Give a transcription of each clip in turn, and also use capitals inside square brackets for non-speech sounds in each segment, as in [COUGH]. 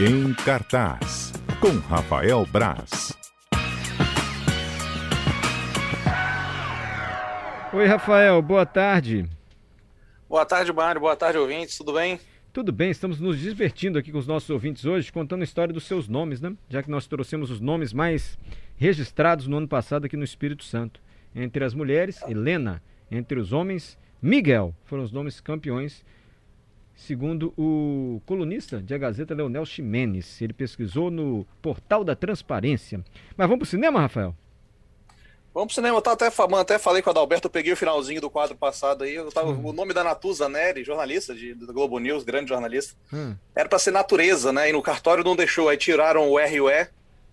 Em cartaz, com Rafael Braz. Oi, Rafael, boa tarde. Boa tarde, Mário. Boa tarde, ouvintes. Tudo bem? Tudo bem, estamos nos divertindo aqui com os nossos ouvintes hoje, contando a história dos seus nomes, né? Já que nós trouxemos os nomes mais registrados no ano passado aqui no Espírito Santo. Entre as mulheres, Helena. Entre os homens, Miguel. Foram os nomes campeões, segundo o colunista de A Gazeta, Leonel Ximenes. Ele pesquisou no Portal da Transparência. Mas vamos para o cinema, Rafael? Vamos pro cinema, eu até, até falei com o Adalberto, eu peguei o finalzinho do quadro passado aí. Tava, hum. O nome da Natuza Neri, jornalista de, do Globo News, grande jornalista, hum. era para ser natureza, né? E no cartório não deixou, aí tiraram o R e o E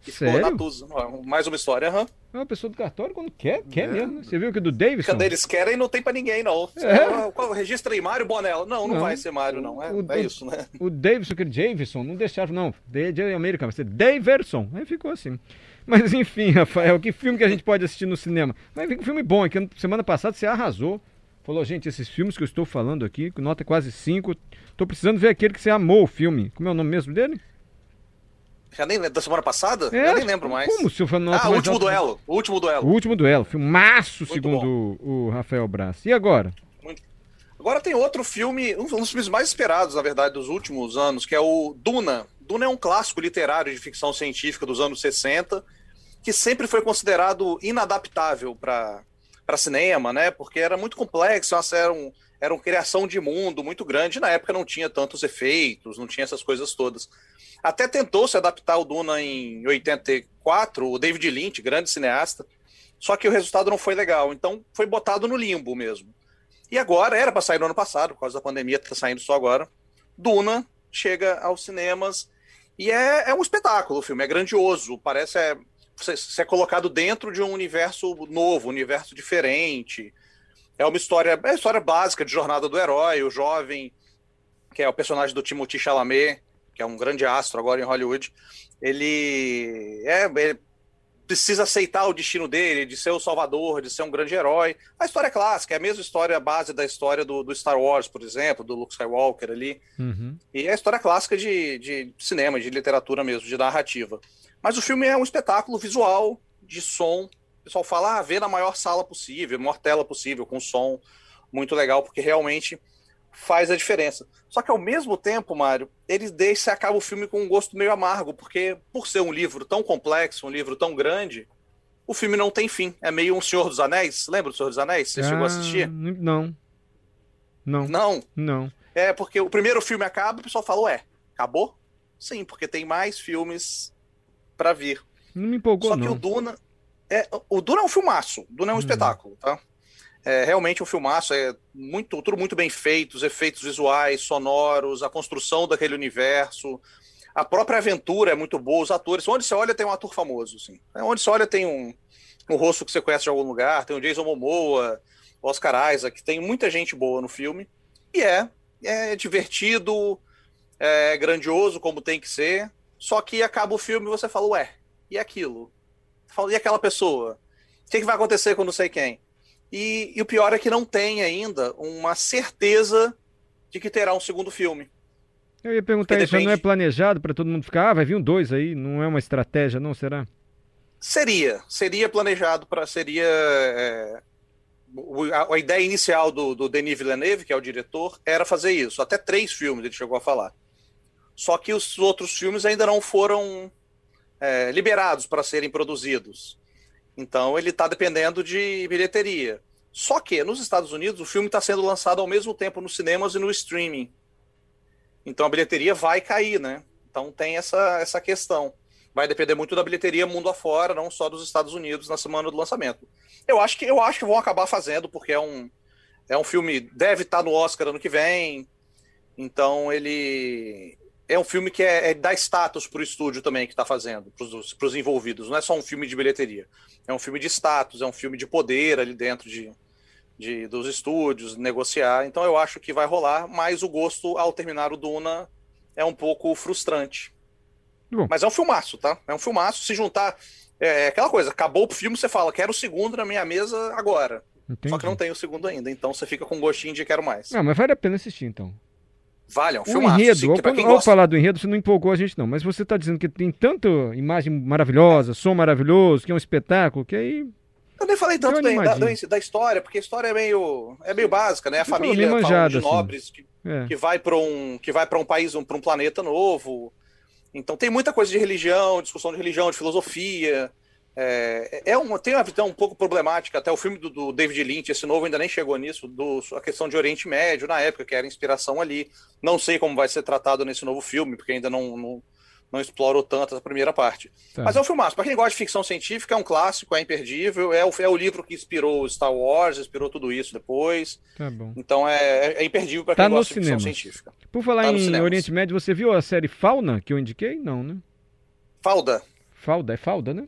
e Sério? ficou Natuza. Mais uma história, aham. Uhum. É uma pessoa do cartório quando quer, quer é. mesmo. Né? Você viu que do Davidson? Quando eles querem, não tem pra ninguém, não. É. Qual, registra aí Mário Bonella. Não, não, não, vai ser Mário, não. É, o, é isso, né? O Davidson, aquele Davidson, não deixaram, não. De América, vai ser Daverson. Aí ficou assim. Mas enfim, Rafael, que filme que a gente pode assistir no cinema? Mas vem um filme bom, que semana passada você arrasou. Falou, gente, esses filmes que eu estou falando aqui, nota quase 5, tô precisando ver aquele que você amou o filme. Como é o nome mesmo dele? Já nem da semana passada? É, Já nem lembro mais. Como se falando Ah, o último alto... duelo. O último duelo. O último duelo. Filmaço, Muito segundo o, o Rafael Braz. E agora? Muito... Agora tem outro filme, um dos filmes mais esperados, na verdade, dos últimos anos, que é o Duna. Duna é um clássico literário de ficção científica dos anos 60 que sempre foi considerado inadaptável para cinema, né? Porque era muito complexo, era, um, era uma criação de mundo muito grande. Na época não tinha tantos efeitos, não tinha essas coisas todas. Até tentou se adaptar ao Duna em 84, o David Lynch, grande cineasta, só que o resultado não foi legal. Então foi botado no limbo mesmo. E agora, era para sair no ano passado, por causa da pandemia, está saindo só agora. Duna chega aos cinemas e é, é um espetáculo o filme, é grandioso, parece. É, você é colocado dentro de um universo novo, um universo diferente. É uma história, é uma história básica de jornada do herói, o jovem, que é o personagem do Timothy Chalamet, que é um grande astro agora em Hollywood. Ele, é, ele precisa aceitar o destino dele, de ser o salvador, de ser um grande herói. A história é clássica, é a mesma história base da história do, do Star Wars, por exemplo, do Luke Skywalker ali. Uhum. E é a história clássica de, de cinema, de literatura mesmo, de narrativa. Mas o filme é um espetáculo visual, de som. O pessoal fala, ah, vê na maior sala possível, maior tela possível, com som muito legal, porque realmente faz a diferença. Só que ao mesmo tempo, Mário, ele deixa acaba o filme com um gosto meio amargo, porque por ser um livro tão complexo, um livro tão grande, o filme não tem fim. É meio um Senhor dos Anéis. Lembra do Senhor dos Anéis? Você ah, chegou a assistir? Não. Não. Não? Não. É porque o primeiro filme acaba e o pessoal fala, ué, acabou? Sim, porque tem mais filmes para vir. Não me empolgou, Só que não. o Duna. É, o Duna é um filmaço. O Duna é um hum. espetáculo, tá? É realmente um filmaço, é muito, tudo muito bem feito, os efeitos visuais, sonoros, a construção daquele universo, a própria aventura é muito boa, os atores, onde você olha tem um ator famoso, assim. É, onde você olha tem um, um rosto que você conhece de algum lugar, tem o Jason Momoa, Oscar Isaac, tem muita gente boa no filme, e é, é divertido, é grandioso como tem que ser, só que acaba o filme e você fala, ué, e aquilo? E aquela pessoa? O que, que vai acontecer com não sei quem? E, e, o pior é que não tem ainda uma certeza de que terá um segundo filme. Eu ia perguntar Porque isso, depende... não é planejado para todo mundo ficar, ah, vai vir um dois aí, não é uma estratégia, não, será? Seria, seria planejado para, seria... É, a, a, ideia inicial do, do Denis Villeneuve, que é o diretor, era fazer isso. Até três filmes ele chegou a falar. Só que os outros filmes ainda não foram é, liberados para serem produzidos. Então ele está dependendo de bilheteria. Só que nos Estados Unidos o filme está sendo lançado ao mesmo tempo nos cinemas e no streaming. Então a bilheteria vai cair, né? Então tem essa, essa questão. Vai depender muito da bilheteria mundo afora, não só dos Estados Unidos na semana do lançamento. Eu acho que eu acho que vão acabar fazendo porque é um é um filme deve estar tá no Oscar ano que vem. Então ele é um filme que é, é dá status para o estúdio também que está fazendo, para os envolvidos. Não é só um filme de bilheteria. É um filme de status, é um filme de poder ali dentro de, de dos estúdios, negociar. Então eu acho que vai rolar, mas o gosto ao terminar o Duna é um pouco frustrante. Bom. Mas é um filmaço, tá? É um filmaço. Se juntar. É, é aquela coisa, acabou o filme, você fala, quero o segundo na minha mesa agora. Entendi. Só que não tem o segundo ainda, então você fica com gostinho de quero mais. Não, mas vale a pena assistir então. Vale, é um O filmaço. enredo, Sim, ao, ao gosta- falar do enredo, você não empolgou a gente não, mas você está dizendo que tem tanta imagem maravilhosa, som maravilhoso, que é um espetáculo, que aí... Eu nem falei tanto Deu bem da, da- da história, porque a história é meio, é meio básica, né? A família manjada, de assim. nobres que, É. que vai para um que vai para um país, um, para um planeta novo. Então tem muita coisa de religião, discussão de religião, de filosofia. É, é uma, tem uma visão um pouco problemática, até o filme do, do David Lynch, esse novo ainda nem chegou nisso, do, a questão de Oriente Médio na época, que era inspiração ali. Não sei como vai ser tratado nesse novo filme, porque ainda não, não, não explorou tanto essa primeira parte. Tá. Mas é um filmaço. Para quem gosta de ficção científica, é um clássico, é imperdível. É o, é o livro que inspirou Star Wars, inspirou tudo isso depois. Tá bom. Então é, é imperdível para Tá quem nos gosta de ficção científica. Por falar Tá em. Oriente Médio, você viu a série Fauna que eu indiquei? Não, né? Falda. Falda, é Falda, né?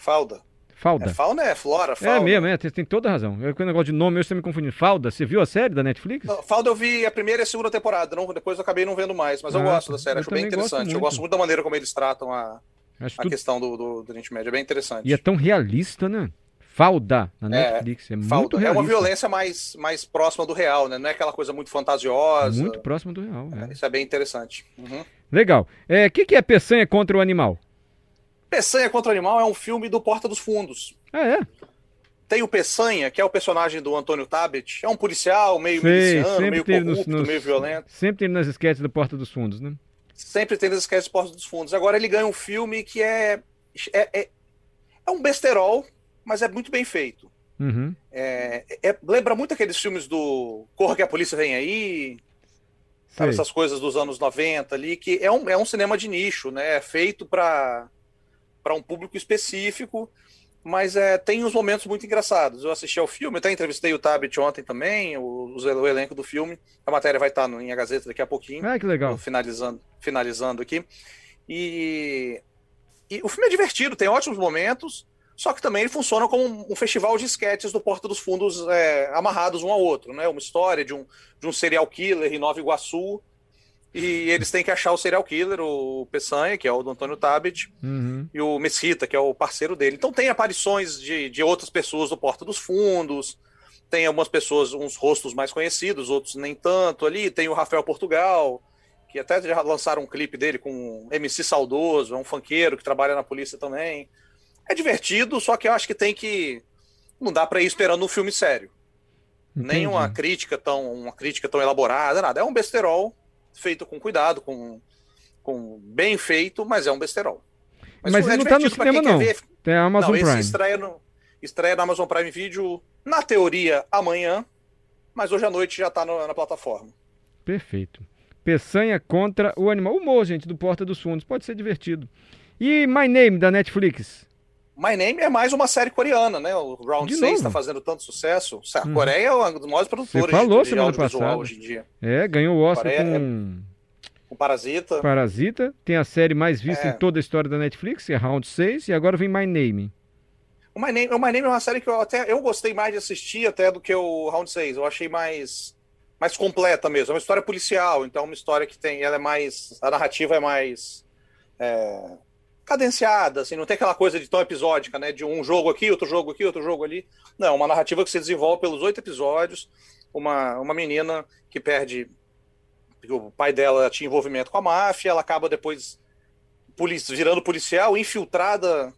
Falda. Falda. É fauna, é flora, É, fauna. mesmo, é, tem, tem toda a razão. Eu, com o negócio de nome, eu estou me confundindo. Falda, você viu a série da Netflix? Não, Falda eu vi a primeira e a segunda temporada, não, depois eu acabei não vendo mais, mas eu Ah, gosto tá. da série, Eu acho bem também gosto interessante. Eu gosto muito da maneira como eles tratam a, Acho a tudo... questão do, do, do Oriente Médio, é bem interessante. E é tão realista, né? Falda, na É, Netflix. É, muito Falda. É realista. uma violência mais, mais próxima do real, né? Não é aquela coisa muito fantasiosa. Muito próximo do real. é. Isso é bem interessante. Uhum. Legal. O que, que é peçanha contra o animal? Peçanha contra o Animal é um filme do Porta dos Fundos. Ah, é? Tem o Peçanha, que é o personagem do Antônio Tabet. É um policial meio Sei, miliciano, meio corrupto, nos- meio violento. Sempre tem nas esquetes da Porta dos Fundos, né? Sempre tem das esquetes Porta dos Fundos. Agora ele ganha um filme que é, é, é, é um besterol, mas é muito bem feito. Uhum. É, é- lembra muito aqueles filmes do Corra que a Polícia Vem Aí, sabe? Essas coisas dos anos 90 ali, que é um, é um cinema de nicho, né? É feito para um público específico, mas é, tem uns momentos muito engraçados. Eu assisti ao filme, até entrevistei o Tabit ontem também, o, o elenco do filme. A matéria vai estar no, em A Gazeta daqui a pouquinho. Ah, que legal. Finalizando, finalizando aqui. E, e o filme é divertido, tem ótimos momentos, só que também ele funciona como um, um festival de esquetes do Porta dos Fundos é, amarrados um ao outro, né? Uma história de um, de um serial killer em Nova Iguaçu, e eles têm que achar o serial killer, o Peçanha, que é o do Antônio Tabet, Uhum. e o Mesquita, que é o parceiro dele. Então tem aparições de, de outras pessoas do Porta dos Fundos, tem algumas pessoas, uns rostos mais conhecidos, outros nem tanto ali. Tem o Rafael Portugal, que até já lançaram um clipe dele com um MC Saudoso, é um funkeiro que trabalha na polícia também. É divertido, só que eu acho que tem que. Não dá pra ir esperando um filme sério. Nem Entendi. uma crítica tão, uma crítica tão elaborada, nada. É um besterol feito com cuidado, com, com bem feito, mas é um besterol. Mas é ele não tá no cinema, não. ver. Tem a Amazon não, Prime. estreia no, estreia na Amazon Prime Video, na teoria, amanhã, mas hoje à noite já tá no- na plataforma. Perfeito. Peçanha contra o animal. Humor, gente, do Porta dos Fundos. Pode ser divertido. E My Name, da Netflix? My Name é mais uma série coreana, né? O Round De 6 novo? está fazendo tanto sucesso. A Uhum. Coreia é uma das maiores produtoras falou de, de audiovisual passada. hoje em dia. É, ganhou o Oscar Coreia com O Parasita. Parasita. Tem a série mais vista É. em toda a história da Netflix, é Round 6. E agora vem My Name. O My, Name, o My Name é uma série que eu até eu gostei mais de assistir até do que o Round 6. Eu achei mais mais completa mesmo. É uma história policial, então é uma história que tem, ela é mais a narrativa é mais é, cadenciada, assim, não tem aquela coisa de tão episódica, né, de um jogo aqui, outro jogo aqui, outro jogo ali. Não, é uma narrativa que se desenvolve pelos oito episódios. Uma uma menina que perde o pai dela tinha envolvimento com a máfia, ela acaba depois virando policial, infiltrada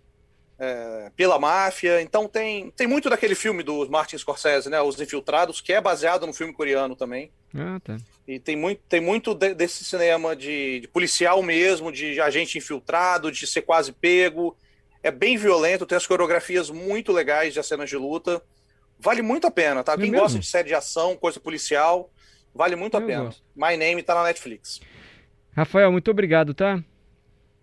é, pela máfia. Então tem, tem muito daquele filme do Martin Scorsese, né? Os Infiltrados, que é baseado no filme coreano também. Ah, tá. E tem muito, tem muito de- desse cinema de, de policial mesmo, de agente infiltrado, de ser quase pego. É bem violento, tem as coreografias muito legais de cenas de luta. Vale muito a pena, tá? É Quem mesmo? gosta de série de ação, coisa policial, vale muito a Eu pena. gosto. My Name tá na Netflix. Rafael, muito obrigado, tá?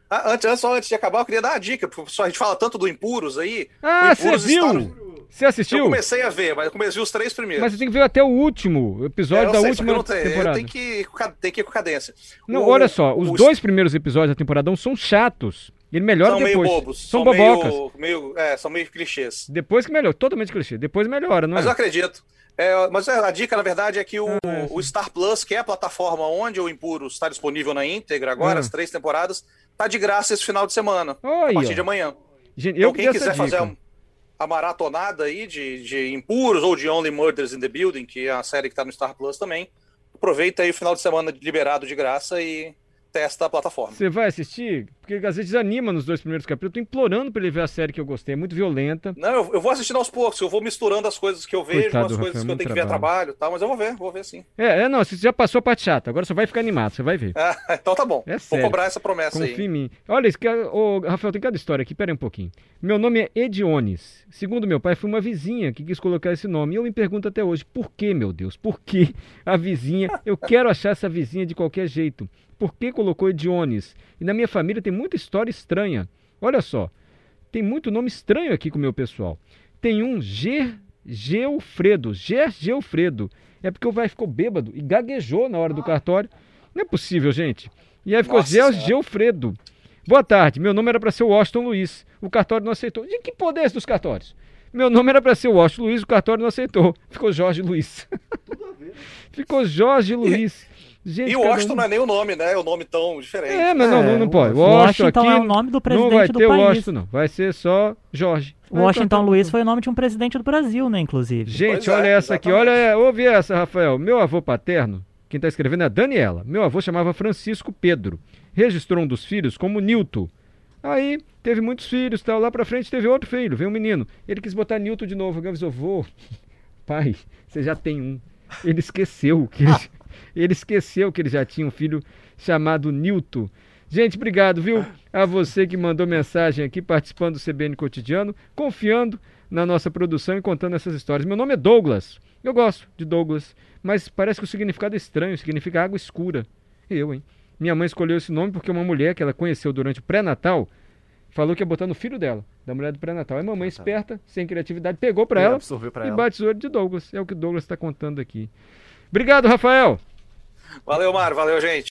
Ah, antes, antes, só antes de acabar, eu queria dar uma dica, só a gente fala tanto do Impuros aí. Ah, você viu? no- Você assistiu? Eu comecei a ver, mas eu comecei os três primeiros. Mas você tem que ver até o último episódio É, da sei, última temporada. Tenho que, ir com ca- tenho que ir com cadência. Não, O- olha só, os dois primeiros episódios da temporada 1 são chatos. Ele melhora são depois. meio bobos. São, bobocas. Meio, meio- é, são meio clichês. Depois que melhora, totalmente clichê. Depois melhora, não Mas eu é? acredito. É, mas a dica, na verdade, é que o, Ah, é, o Star Plus, que é a plataforma onde o Impuros está disponível na íntegra agora, Ah. as três temporadas, tá de graça esse final de semana. A partir de amanhã. Gente, Então, eu quem quiser fazer um- a maratonada aí de, de Impuros ou de Only Murders in the Building, que é a série que tá no Star Plus também, aproveita aí o final de semana liberado de graça e testa a plataforma. Você vai assistir? Porque às vezes desanima nos dois primeiros capítulos. Eu tô implorando pra ele ver a série que eu gostei. É muito violenta. Não, eu, eu vou assistindo aos poucos. Eu vou misturando as coisas que eu vejo Coitado com as coisas Rafael, que eu tenho que muito ver a trabalho e tal. Mas eu vou ver, vou ver sim. É, é, não, você já passou a parte chata. Agora só vai ficar animado, você vai ver. Ah, [LAUGHS] então tá bom. É vou sério. cobrar essa promessa Confia aí. em mim. Olha, isso que, ô, Rafael, tem cada história aqui. Pera aí um pouquinho. Meu nome é Ediones. Segundo meu pai, foi uma vizinha que quis colocar esse nome. E eu me pergunto até hoje, por que, meu Deus? Por que a vizinha? Eu quero achar essa vizinha de qualquer jeito. Por que colocou Ediones? E na minha família tem muita história estranha. Olha só, tem muito nome estranho aqui com o meu pessoal. Tem um Ger Geofredo, Ger Geofredo. É porque o vai ficou bêbado e gaguejou na hora do cartório. Não é possível, gente. E aí ficou Ger. Geofredo. Boa tarde, meu nome era para ser Washington Luiz. O cartório não aceitou. De que poder é dos cartórios? Meu nome era para ser Washington Luiz, o cartório não aceitou. [LAUGHS] Ficou Jorge Luiz. Ficou Jorge [LAUGHS] Luiz. Gente, E o Washington um- não é nem o nome, né? É o nome tão diferente. É, mas não, É, não, não pode. o Washington, Washington aqui é o nome do não presidente vai do ter país. Washington, não. Vai ser só Jorge. Washington Então, Luiz foi o nome de um presidente do Brasil, né, inclusive. Gente, Pois é, olha essa aqui. Olha, ouve essa, Rafael. Meu avô paterno, quem está escrevendo é a Daniela. Meu avô chamava Francisco Pedro. Registrou um dos filhos como Nilton. Aí teve muitos filhos, tal. Lá pra frente teve outro filho, veio um menino. Ele quis botar Nilton de novo. Alguém avisou, vô, [LAUGHS] pai, você já tem um. Ele esqueceu que ele, ele esqueceu que ele já tinha um filho chamado Nilton. Gente, obrigado, viu? A você que mandou mensagem aqui participando do CBN Cotidiano, confiando na nossa produção e contando essas histórias. Meu nome é Douglas. Eu gosto de Douglas, mas parece que o significado é estranho, significa água escura. Eu, hein? Minha mãe escolheu esse nome porque uma mulher que ela conheceu durante o pré-natal falou que ia botar no filho dela, da mulher do pré-natal. Aí mamãe esperta, sem criatividade, pegou pra ela pra e ela. batizou ele de Douglas. É o que o Douglas está contando aqui. Obrigado, Rafael. Valeu, Mário. Valeu, gente.